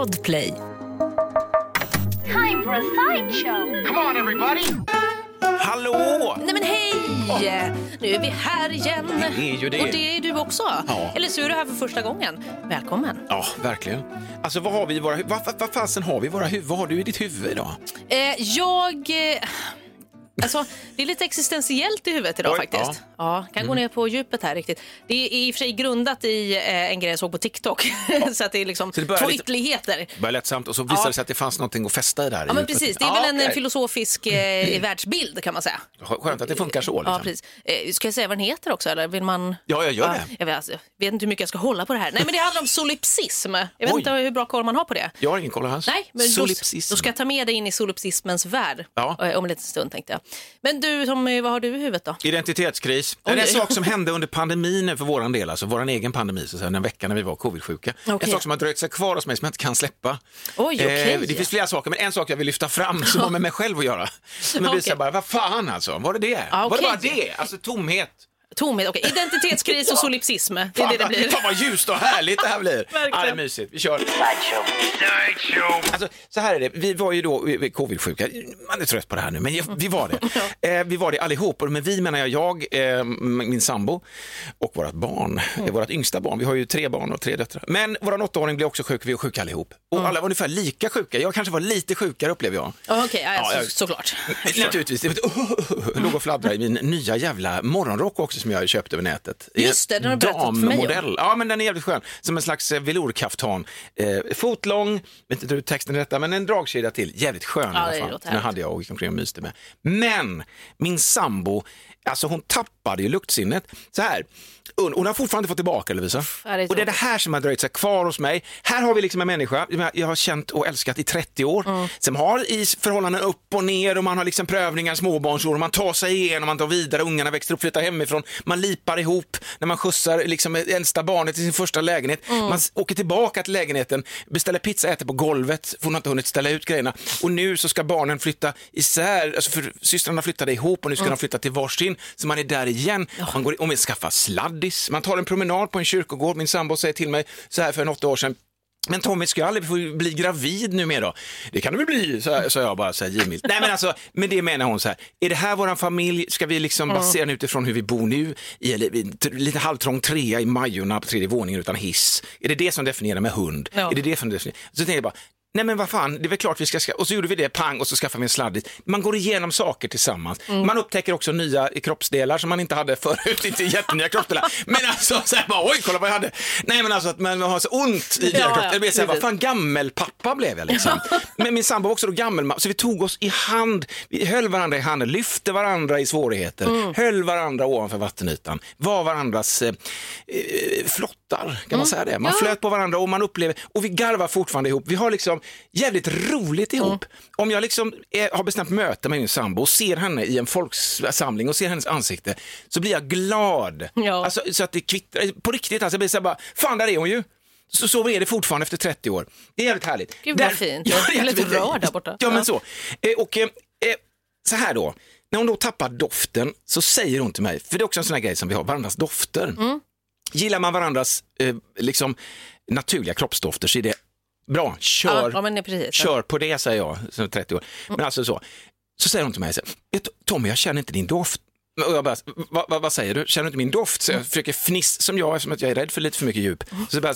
Podplay. Time for a sideshow. Come on everybody! Hallå! Nej men hej! Nu är vi här igen. Det är ju det. Och det är du också. Ja. Eller så är du här för första gången. Välkommen. Ja, verkligen. Alltså vad har vi i våra vad, vad, vad fasen har vi i våra huvud? Vad har du i ditt huvud idag? Eh, jag... Eh, alltså, det är lite existentiellt i huvudet idag Oj, faktiskt. Ja. kan gå ner på djupet här riktigt. Det är i och för sig grundat i eh, en grej jag såg på TikTok. så att det är liksom Så det börjar två ytterligheter. Började lättsamt och så visade Ja. det sig att det fanns någonting att fästa i där. Ja, men precis. Det är väl en filosofisk eh, världsbild kan man säga. Skönt att det funkar så. Liksom. Ja, precis. Eh, ska jag säga vad den heter också? Eller vill man... Ja, jag gör det. Jag vet, alltså, vet inte hur mycket jag ska hålla på det här. Nej, men det handlar om solipsism. Jag vet Oj. inte hur bra koll man har på det. Jag har ingen koll alls. Nej, men då, Solipsism. då ska jag ta med dig in i solipsismens värld Ja. eh, om en liten stund tänkte jag. Men du, Tommy, vad har du i huvudet då? Identitetskris. Det är Oj. en sak som hände under pandemin för våran del, alltså våran egen pandemi, så säga, den veckan när vi var covidsjuka. En Okej. sak som har dröjt sig kvar hos mig som jag inte kan släppa. Oj, okej. det finns flera saker, men en sak jag vill lyfta fram som har med mig själv att göra. Men det blir så bara, vad fan alltså, var det det? Ja, Var det bara okej. det? Alltså tomhet. Tomhet, okej. Identitetskris och solipsism. Det är Fan, det det blir. Fan vad ljust och härligt det här blir. Verkligen. Ja, det är mysigt. Vi kör. Alltså, så här är det, vi var ju då vi- vi covidsjuka, man är trött på det här nu, men vi var det. Eh, vi var det allihop, med vi menar jag jag, eh, min sambo och vårt barn, mm. vårt yngsta barn. Vi har ju tre barn och tre döttrar. Men vår åttaåring blev också sjuk, vi var sjuka allihop. Och alla var ungefär lika sjuka, jag kanske var lite sjukare upplever jag. Ja, Okej, ja, Ja, så, jag- såklart. Naturligtvis, var, låg och fladdrade i min nya jävla morgonrock också som jag köpte över nätet. Just det, den har berättat för mig om. Ja, men den är jävligt skön. Som en slags eh, velourkaftan. Eh, fotlång, vet inte hur texten är detta, men en dragkedja till. Jävligt skön Ja, i alla fall. Den hade jag och gick omkring och myste med. Men min sambo, alltså hon tappade ju luktsinnet. Så här, hon hon har fortfarande inte fått tillbaka Lovisa. Ja, det och det är det här som har dröjt sig kvar hos mig. Här har vi liksom en människa jag- har känt och älskat i 30 år. Mm. Som har i förhållanden upp och ner och man har liksom prövningar, småbarnsår, och man tar sig igenom, man tar vidare, ungarna växer upp, flyttar hemifrån, man lipar ihop när man skjutsar liksom äldsta barnet till sin första lägenhet. Mm. Man åker tillbaka till lägenheten, beställer pizza, äter på golvet, för hon har inte hunnit ställa ut grejerna. Och nu så ska barnen flytta isär, alltså för systrarna flyttade ihop och nu ska Mm. de flytta till varsin, så man är där igen. Man går, om man skaffar sladdis, man tar en promenad på en kyrkogård. Min sambo säger till mig så här för en åtta år sedan, men Tommy, ska jag aldrig få bli gravid nu mer då? Det kan du väl bli, sa jag bara så här givmilt. Nej men alltså, med det menar hon så här, är det här våran familj, ska vi liksom basera den utifrån hur vi bor nu, i en lite halvtrång trea i Majorna på tredje våningen utan hiss? Är det det som definierar med hund? Ja. Är det det som definierar? Så tänkte jag bara, Nej men vad fan, det är väl klart vi ska, ska och så gjorde vi det, pang, och så skaffade vi en sladdis. Man går igenom saker tillsammans. Man upptäcker också nya kroppsdelar som man inte hade förut, inte jättenya kroppsdelar. Men alltså, så här, bara, oj, kolla vad jag hade. Nej men alltså att man har så ont i Ja, deras kropp. ja, Det blir så här, vad fan gammelpappa blev jag liksom. Men min sambo var också då gammal, så vi tog oss i hand, vi höll varandra i handen, lyfte varandra i svårigheter, Mm. höll varandra ovanför vattenytan, var varandras eh, eh, flottar, kan man säga det? Man Mm. Ja. flöt på varandra och man upplever, och vi garvar fortfarande ihop. Vi har liksom jävligt roligt ihop. Mm. Om jag liksom är, har bestämt möte med min sambo och ser henne i en folksamling och ser hennes ansikte så blir jag glad. Ja. Alltså, så att det kvittrar, på riktigt alltså, jag blir så här bara, fan där är hon ju. Så, så är det fortfarande efter 30 år. Det är jävligt härligt. Gud, vad fint. Jag är lite rörd där borta. Ja, men så. Eh, och eh, eh, så här då, när hon då tappar doften så säger hon till mig, för det är också en sån här grej som vi har, varandras dofter. Mm. Gillar man varandras eh, liksom, naturliga kroppsdofter så är det bra, kör, Ja, ja, precis. kör på det säger jag som är 30 år. Men alltså så, så säger hon till mig, så här, "Vet du, Tommy jag känner inte din doft. Och jag bara, "Va- va- vad säger du? Känner du inte min doft? Så jag försöker fniss som jag, eftersom att jag är rädd för lite för mycket djup. Så jag bara,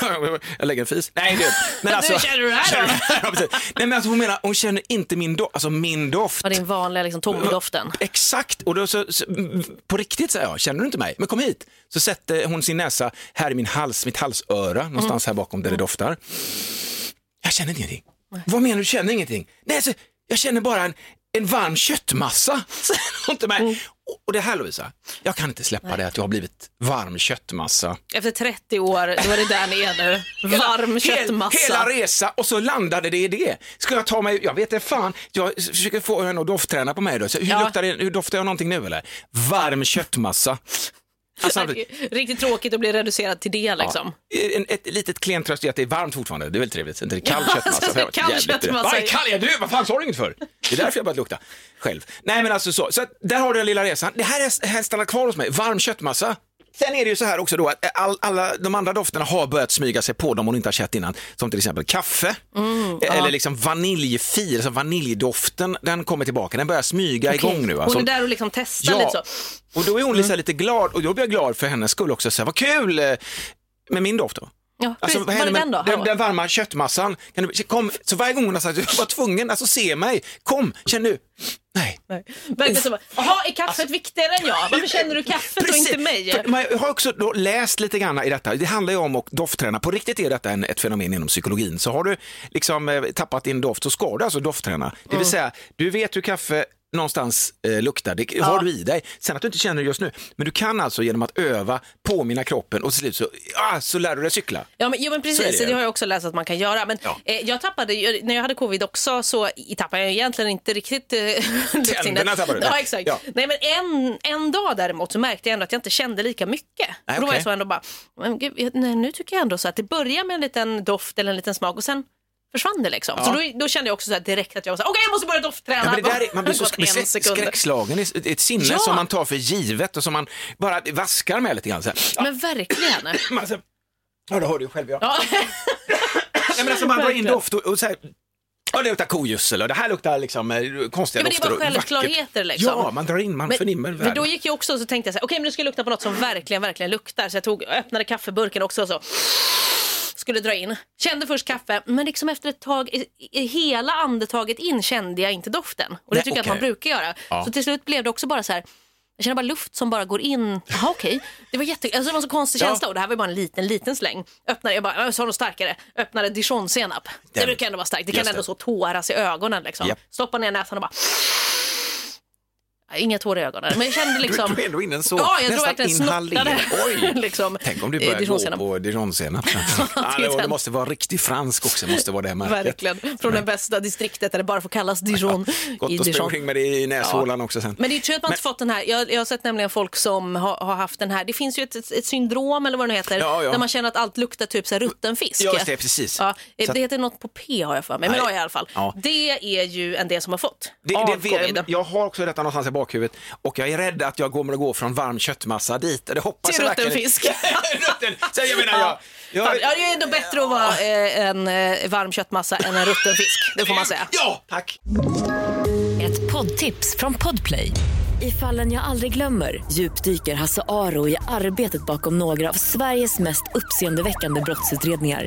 jag lägger en fis. Nej, du. Men alltså, känner du det här då? Nej, men alltså, hon menar, hon känner inte min doft, alltså min doft. Ja, din vanliga liksom, Tommy-doften. Exakt, och då så, så, mm, på riktigt säger jag, känner du inte mig? Men kom hit. Så sätter hon sin näsa här i min hals, mitt halsöra, någonstans här bakom där det doftar. Jag känner ingenting. Vad menar du, känner ingenting? Nej, alltså, jag känner bara en, en varm köttmassa, hon till mig. Och- det här Lovisa, jag kan inte släppa det att jag har blivit varm köttmassa. Efter 30 år, då är det där ni är nu. Varm köttmassa. Hela resa och så landade det i det. Ska jag ta mig, jag vet inte fan, jag försöker få henne att doftträna på mig då. Så hur, Ja. luktar det, hur doftar jag någonting nu eller? Varm köttmassa. Alltså, Riktigt tråkigt att bli reducerad till det liksom. en, ett litet klent tröst är att det är varmt fortfarande. Det är väl trevligt. Inte det är kall köttmassa. kall jävligt köttmassa. Vad kall? Är du? Vad fan sa du inget för? Det är därför jag börjat lukta själv. Nej men alltså så. Så där har du den lilla resan. Det här, är, här stannar kvar hos mig. Varm köttmassa. Sen är det ju så här också då att all, alla de andra dofterna har börjat smyga sig på dem och inte har känt innan. Som till exempel kaffe Mm, eller liksom vaniljfil, alltså vaniljdoften, den kommer tillbaka, den börjar smyga igång nu. Alltså. Hon är där och liksom testar lite så. Mm. och då är hon liksom lite glad och då blir jag glad för hennes skull också. Så här, vad kul eh, med min doft då. Ja, Alltså, precis. vad händer den då? den, den varma köttmassan? Kan du, kom, så varje gång hon har sagt att jag var tvungen, alltså se mig, kom, känn nu. Nej. Jaha, är kaffet viktigare än jag? Varför känner du kaffet och inte mig? Man- Jag har också läst lite grann i detta. Det handlar ju om att doftträna. På riktigt är detta en, ett fenomen inom psykologin. Så har du liksom eh, tappat din doft så ska du alltså doftträna. Det vill Mm. säga, du vet hur kaffe någonstans eh, luktar, det har du i dig. Sen att du inte känner det just nu. Men du kan alltså genom att öva påminna kroppen och till slut så, ah, så lär du dig cykla. Ja, men, jo, men Så precis, det det, ju. har jag också läst att man kan göra. Men Ja. eh, jag tappade, när jag hade covid också så tappade jag egentligen inte riktigt eh. Tänderna tappade du? Ja, exakt. Ja. Nej, men en, en dag däremot så märkte jag ändå att jag inte kände lika mycket. Nej, då var jag så ändå bara, men gud, nej, nu tycker jag ändå så att det börjar med en liten doft eller en liten smak och sen försvann det liksom. Ja. Så då, då kände jag också så direkt att jag var så här, okej jag måste börja doftträna. Ja, men det där är, man blir så skräck, skräckslagen. Det är ett sinne Ja. som man tar för givet och som man bara vaskar med lite grann. Så här. Men verkligen. ja, det hör du ju själv. Ja. Ja. Ja, men alltså man drar in doft och, och så här, ja, det luktar kogödsel och det här luktar liksom eh, konstiga Ja, men det är dofter. bara självklarheter, liksom. Ja, man drar in, man förnimmer Men världen. då gick jag också och så tänkte jag så här, okej men nu ska jag lukta på något som verkligen, verkligen luktar. Så jag tog, öppnade kaffeburken också och så skulle dra in. Kände först kaffe, men liksom efter ett tag, i, i hela andetaget in kände jag inte doften. Och det Nej, tycker jag att man brukar göra. Ja. Så till slut blev det också bara så här, jag känner bara luft som bara går in. Jaha okej, det var jätte, alltså det var en så konstig Ja. känsla och det här var bara en liten, liten släng. Öppnade, jag bara, sa något starkare, öppnade dijonsenap. Det brukar ändå vara starkt, det Just kan ändå det. så tåras i ögonen liksom. Japp. Stoppa ner näsan och bara Inga tårar i ögonen, men jag kände liksom... Du drog ändå in en så, Ja, jag tror nästan verkligen inhalera. snottade. Oj! liksom, Tänk om du eh, börjar gå på dijonsenap. ja, det är måste vara riktigt fransk också, måste vara det märket. Verkligen, från det bästa distriktet där det bara får kallas Dijon. Gott att springa omkring med det i näshålan också sen. Men det är ju tur att man inte fått den här, jag, jag har sett nämligen folk som har, har haft den här, det finns ju ett, ett, ett syndrom eller vad det nu heter, Ja, ja. där man känner att allt luktar typ så här rutten fisk. Ja, det, precis. Ja, Så det heter något på P har jag för mig, men Nej. ja, i alla fall. Ja. Det är ju en del som har fått Det, av det, covid. jag har också detta någonstans bakhuvudet och jag är rädd att jag kommer att gå från varm köttmassa dit. Det hoppas Till jag rutten fisk. rutten. Så jag menar, jag, jag, Fan, Ja, det är ändå bättre att vara eh, en eh, varm köttmassa än en rutten fisk, det får man säga. Ja, tack. Ett poddtips från Podplay. I fallen jag aldrig glömmer djupdyker Hasse Aro i arbetet bakom några av Sveriges mest uppseendeväckande brottsutredningar.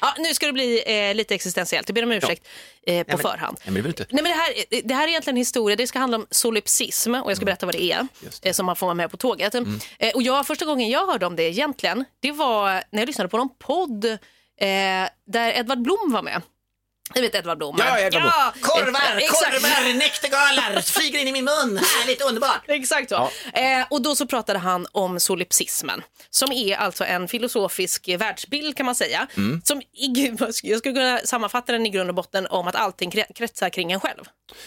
Ja, nu ska det bli eh, lite existentiellt, jag ber om ursäkt eh, på men- förhand. Ja, men det. Nej, men det, här, det här är egentligen en historia, det ska handla om solipsism och jag ska berätta vad det är, Mm. Just eh, som man får vara med på tåget. Eh, och jag, första gången jag hörde om det egentligen, det var när jag lyssnade på någon podd eh, där Edvard Blom var med. Du vet Edvard Blom? Ja, Edvard Blom. Korvar, exakt. näktergalar, flyger in i min mun. Härligt, underbart. Exakt så. Eh, och då så pratade han om solipsismen som är alltså en filosofisk världsbild kan man säga. Som i, jag skulle kunna sammanfatta den i grund och botten om att allting kre- kretsar kring en själv.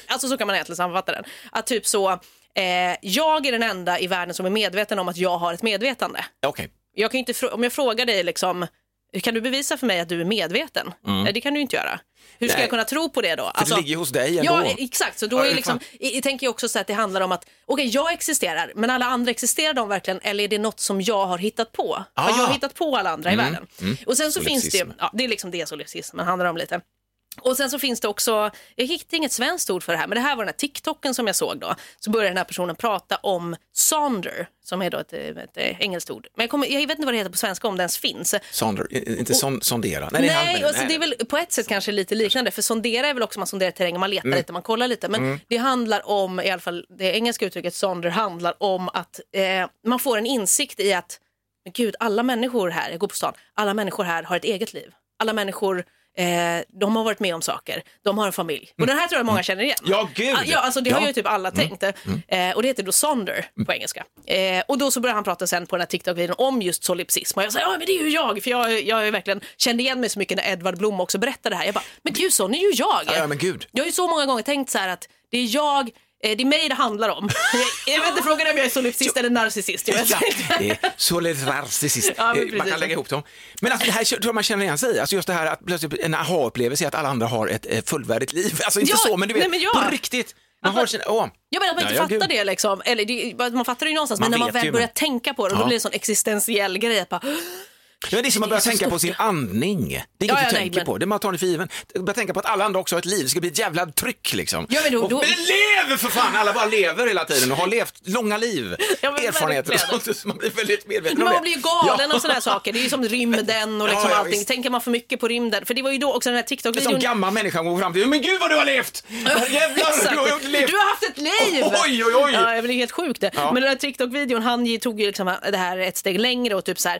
Alltså så kan man egentligen sammanfatta den. Att typ så, eh, jag är den enda i världen som är medveten om att jag har ett medvetande. Okej. Jag kan inte, om jag frågar dig liksom, kan du bevisa för mig att du är medveten? Nej, det kan du inte göra. Hur ska Nej. jag kunna tro på det då? Alltså, det ligger hos dig ändå. Ja, exakt. Så då är liksom, jag, tänker jag också så att det handlar om att okej, jag existerar, men alla andra existerar de verkligen eller är det något som jag har hittat på? Har Ah. jag hittat på alla andra i världen? Och sen så finns det ju, Solipsism. ja, det är liksom det solipsismen handlar om lite. Och sen så finns det också, jag hittade inget svenskt ord för det här, men det här var den här TikToken som jag såg då. Så började den här personen prata om sonder, som är då ett, ett, engelskt ord. Men jag, kommer, jag vet inte vad det heter på svenska om det ens finns. Sonder, inte son, sondera. Nej, det är Nej, alltså, det är väl på ett sätt kanske lite liknande. För sondera är väl också man sonderar terrängen, man letar lite, man kollar lite. Men det handlar om, i alla fall det engelska uttrycket sonder handlar om att eh, man får en insikt i att, men gud, alla människor här, jag går på stan, alla människor här har ett eget liv. Alla människor Eh, de har varit med om saker, de har en familj. Och den här tror jag många känner igen. Ja, gud. Ah, Ja, alltså det har Ja. ju typ alla tänkt. Eh, och det heter då sonder på engelska. Eh, och då så börjar han prata sen på den här TikTok-videon om just solipsism. Och jag säger, ja men det är ju jag, för jag, jag är verkligen kände igen mig så mycket när Edvard Blom också berättade det här. Jag bara, men gud sån är ju jag. Ja, ja, men gud. Jag har ju så många gånger tänkt så här att det är jag, det är mig det handlar om. Jag, vet inte, frågan om jag är solipsist eller narcissist. Jag vet Ja, inte. solidariskt. Ja, Eh, man kan lägga ihop dem. Men alltså, det här tror jag man känner igen sig i. Alltså just det här att plötsligt en aha-upplevelse att alla andra har ett eh, fullvärdigt liv. Alltså inte Ja, så, men du vet, nej, men ja. på riktigt. Man har sina, åh. Jag menar att man inte ja, fattar gud. det liksom. Eller det, man fattar det ju någonstans, Man men när man väl börjar men- tänka på det, då blir det en sån existentiell grej. Bara, det är som att Det börja tänka på sin andning. Det är inget Ja, ja, du nej, tänker men- på, det man tar det för given. Börja tänka på att alla andra också har ett liv, det ska bli ett jävla tryck liksom. Ja, men då- och, då- men lev för fan! Alla bara lever hela tiden och har levt långa liv. Ja, men Erfarenheter och sånt, så man blir väldigt medveten Men man blir ju galen Ja. av sådana här saker. Det är ju som rymden och liksom Ja, allting. visst. Tänker man för mycket på rymden? För det var ju då också den här Det är som TikTok-videon. gammal människa går fram till men gud vad du har levt! Jävlar, du har levt! Du har haft ett liv! Oj, oj, oj. Ja, det är helt sjukt det. Ja. Men den här TikTok-videon, han tog ju liksom det här ett steg längre och typ så här.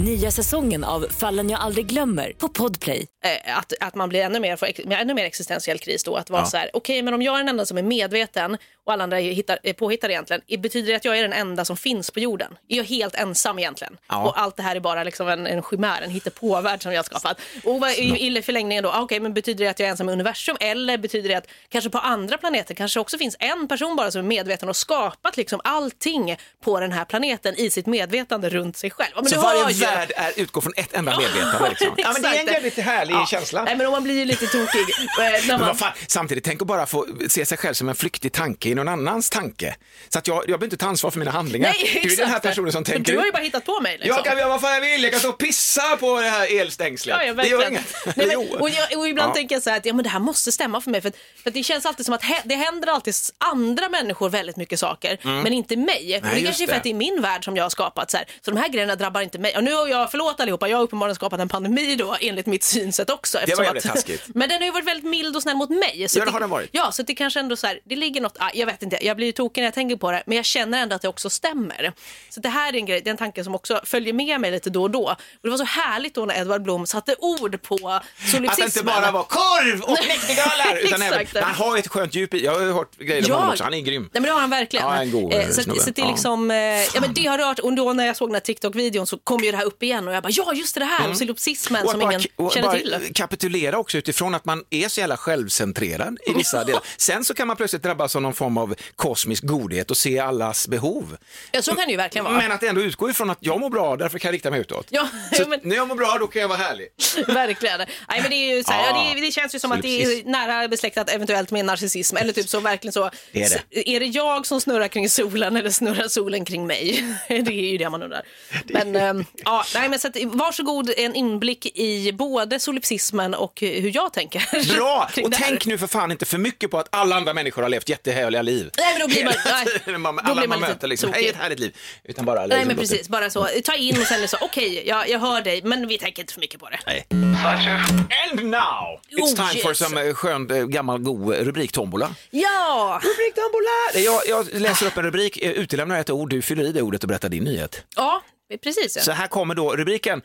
Nya säsongen av Fallen jag aldrig glömmer på Podplay. eh, att, att man blir ännu mer, får ännu mer existentiell kris då. Att vara så här, okej men om jag är den enda som är medveten och alla andra är, hittar, är påhittade egentligen, betyder det att jag är den enda som finns på jorden? Är jag helt ensam egentligen? Ja. Och allt det här är bara liksom en, en chimär, en hittepåvärld som jag har skapat. Och vad, i, i förlängningen då, ah, okej men betyder det att jag är ensam i universum? Eller betyder det att kanske på andra planeter kanske också finns en person bara som är medveten och skapat liksom allting på den här planeten i sitt medvetande runt sig själv? Ja, men Så varje ju- värld är, utgår från ett enda medvetande. Liksom. Ja, men det är en jävligt härlig känsla. Nej men om man blir ju lite tokig. eh, när man- samtidigt, tänk att bara få se sig själv som en flyktig tanke i någon annans tanke. Så att jag, jag behöver inte ta ansvar för mina handlingar. Nej, du är den här personen som tänker Du har ju bara hittat på mig. Liksom. Jag kan göra vad fan jag vill, jag kan stå och pissa på det här elstängslet. Ja, ja, det gör inget. Nej, men, och, jag, och ibland Ja. tänker jag så här att ja, men det här måste stämma för mig. För, att, för att det känns alltid som att he, det händer alltid andra människor väldigt mycket saker, men inte mig. och det kanske är för det. att det är min värld som jag har skapat. Så, här. så de här grejerna drabbar inte mig. Och nu har jag, förlåt allihopa, jag har uppenbarligen skapat en pandemi då enligt mitt synsätt också. eftersom jävligt att, taskigt. Men den har ju varit väldigt mild och snäll mot mig. Så Ja, det har den varit. Ja, så det kanske ändå så här, det ligger något, jag vet inte, jag blir ju tokig när jag tänker på det, men jag känner ändå att det också stämmer. Så det här är en grej, det är en tanke som också följer med mig lite då och då. Och det var så härligt då när Edvard Blom satte ord på solipsismen. Att det inte bara var korv och näktergalar, utan även, han har ett skönt djup i, jag har hört grejer om honom också, han är grym. Nej men det har han verkligen. Ja, en god, eh, så, så det är Ja. liksom, eh, ja men det har rört, och då när jag såg den här TikTok-videon så kom ju det här upp igen och jag bara, ja just det, här, solipsismen Mm. Att som bara, ingen känner till. kapitulera också utifrån att man är så jävla självcentrerad i vissa delar. Sen så kan man plötsligt drabbas av någon form av kosmisk godhet och se allas behov. Ja så kan det ju verkligen vara. Men att ändå utgå ifrån att jag mår bra, därför kan jag rikta mig utåt. Ja, Så men- när jag mår bra, då kan jag vara härlig. Verkligen. Nej, men det, är ju så här, Ja. det, det känns ju som att det är nära besläktat eventuellt med narcissism. Eller typ så verkligen så. Det är det. Är det jag som snurrar kring solen eller snurrar solen kring mig? det är ju det man undrar. Men, ehm, ja, nej, men så att, varsågod en inblick i både solipsismen och hur jag tänker. Bra! Och tänk nu för fan inte för mycket på att alla andra människor har levt jättehärliga liv. Nej, men då blir man- nej, man, då alla blir man man möter liksom, hej ett härligt liv. Utan bara Nej, men liksom, precis. Bara så. Ta in och sen så, okej, jag, jag hör dig, men vi tänker inte för mycket på det. Nej. And now it's Oh, time for yes. some eh, skön eh, gammal god eh, rubrik-tombola. Ja! Rubrik-tombola! Jag, jag läser upp en rubrik, utelämnar ett ord, du fyller i det ordet och berättar din nyhet. Ja, precis. Ja. Så här kommer då rubriken.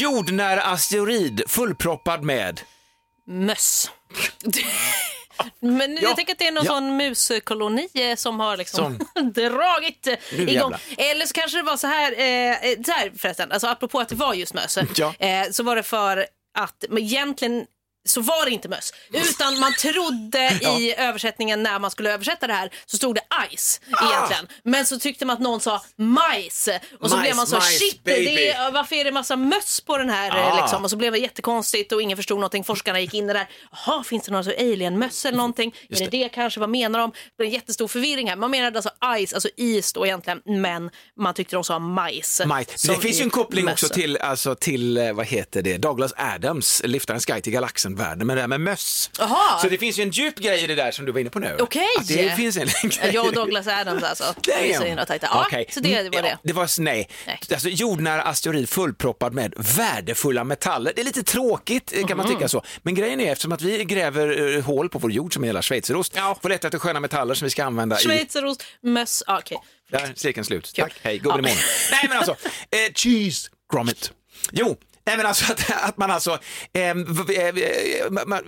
Jordnära asteroid fullproppad med... Möss. Men Ja, jag tänker att det är någon sån muskoloni eh, som har liksom Som- dragit igång. Eller så kanske det var så här, eh, eh, så här förresten, alltså apropå att det var just möss, Ja. eh, så var det för att men egentligen så var det inte möss, utan man trodde i översättningen när man skulle översätta det här så stod det ice egentligen. Men så tyckte man att någon sa majs och så Majs, blev man så majs, shit, baby." det är, varför är det massa möss på den här Ah. liksom? Och så blev det jättekonstigt och ingen förstod någonting. Forskarna gick in i det där. Jaha, finns det några så alien-möss eller någonting? är det det kanske? Vad menar de? Det blev en jättestor förvirring här. Man menade alltså ice, alltså is då egentligen, men man tyckte de sa majs. Majt. Det finns ju en koppling möss. också till, alltså, till, eh, vad heter det, Douglas Adams, Lyftarens guide till galaxen från världen med det här med möss. Jaha. Så det finns ju en djup grej i det där som du var inne på nu. Okej. Att det finns en grej. Jag och Douglas Adams alltså. Det är så himla tajta. Ja, Okej. så det var det. Ja, det var, nej. Nej. Alltså, jordnära asteroid fullproppad med värdefulla metaller. Det är lite tråkigt eh, kan man Mhm. tycka så. Men grejen är eftersom att vi gräver eh, hål på vår jord som är hela schweizerost, Ja. får leta efter sköna metaller som vi ska använda i Schweizerost, möss, ah, okej. där, cirkeln slut. Kul. Tack, hej, gubben Ja. imorgon. Nej men alltså, eh, cheese grommet. Jo, nej men alltså att, att man alltså, eh,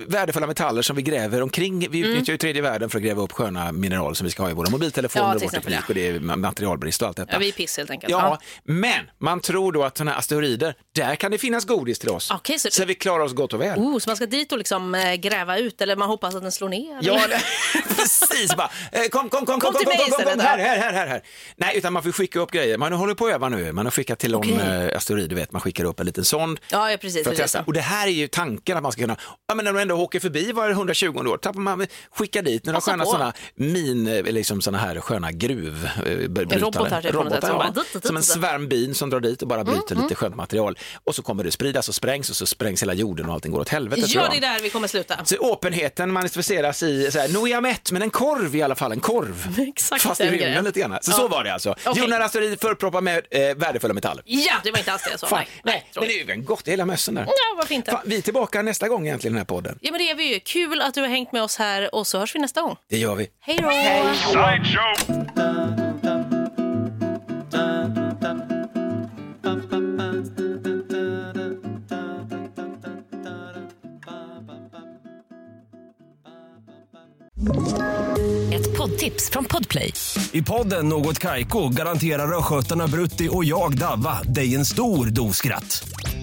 värdefulla metaller som vi gräver omkring, vi utnyttjar ju tredje världen för att gräva upp sköna mineral som vi ska ha i våra mobiltelefoner Ja, och vår teknik och det är ma- materialbrist och allt detta. Ja, vi är piss helt enkelt. Ja, men man tror då att sådana här asteroider, där kan det finnas godis till oss. Okej, så- så vi klarar oss gott och väl. Oh, så man ska dit och liksom eh, gräva ut eller man hoppas att den slår ner? Ja, precis. Bara, eh, kom, kom, kom, kom, kom, kom, kom, kom, istället, här, här, här, här, här. Nej, utan man får skicka upp grejer. Man håller på att öva nu. Man har skickat till någon Okej. eh, asteroid, du vet, man skickar upp en liten sond. Ja, ja, precis. För att precis. testa. Och det här är ju tanken att man ska kunna, ja men när du ändå åker förbi var 120 år, tappar man, skicka dit några Passa sköna sådana min, eh, liksom sådana här sköna gruvbrytare. Robotar typ sätt, som ja. en dutt. svärm bin som drar dit och bara bryter Mm, lite skönt material. Och så kommer det spridas och sprängs och så sprängs hela jorden och allting går åt helvete. Ja, det är där vi kommer sluta. Så öppenheten manifesteras i, så här, nog är jag mätt, men en korv i alla fall, en korv. Exakt Fast i den rymden lite grann. Så Ja. så var det alltså. Okej. Jordnära asteroid förproppad med eh, värdefulla metaller. Ja, det var inte alls det jag sa. Fan, Nej, nej, nej, men det är ju en gott i hela mössen där. Ja, vad fint. Fan, vi är tillbaka nästa gång egentligen i den här podden. Ja, men det är vi ju. Kul att du har hängt med oss här och så hörs vi nästa gång. Det gör vi. Hej då! Ett poddtips från Podplay. I podden Något Kaiko garanterar östgötarna Brutti och jag, Davva, dig en stor dos skratt.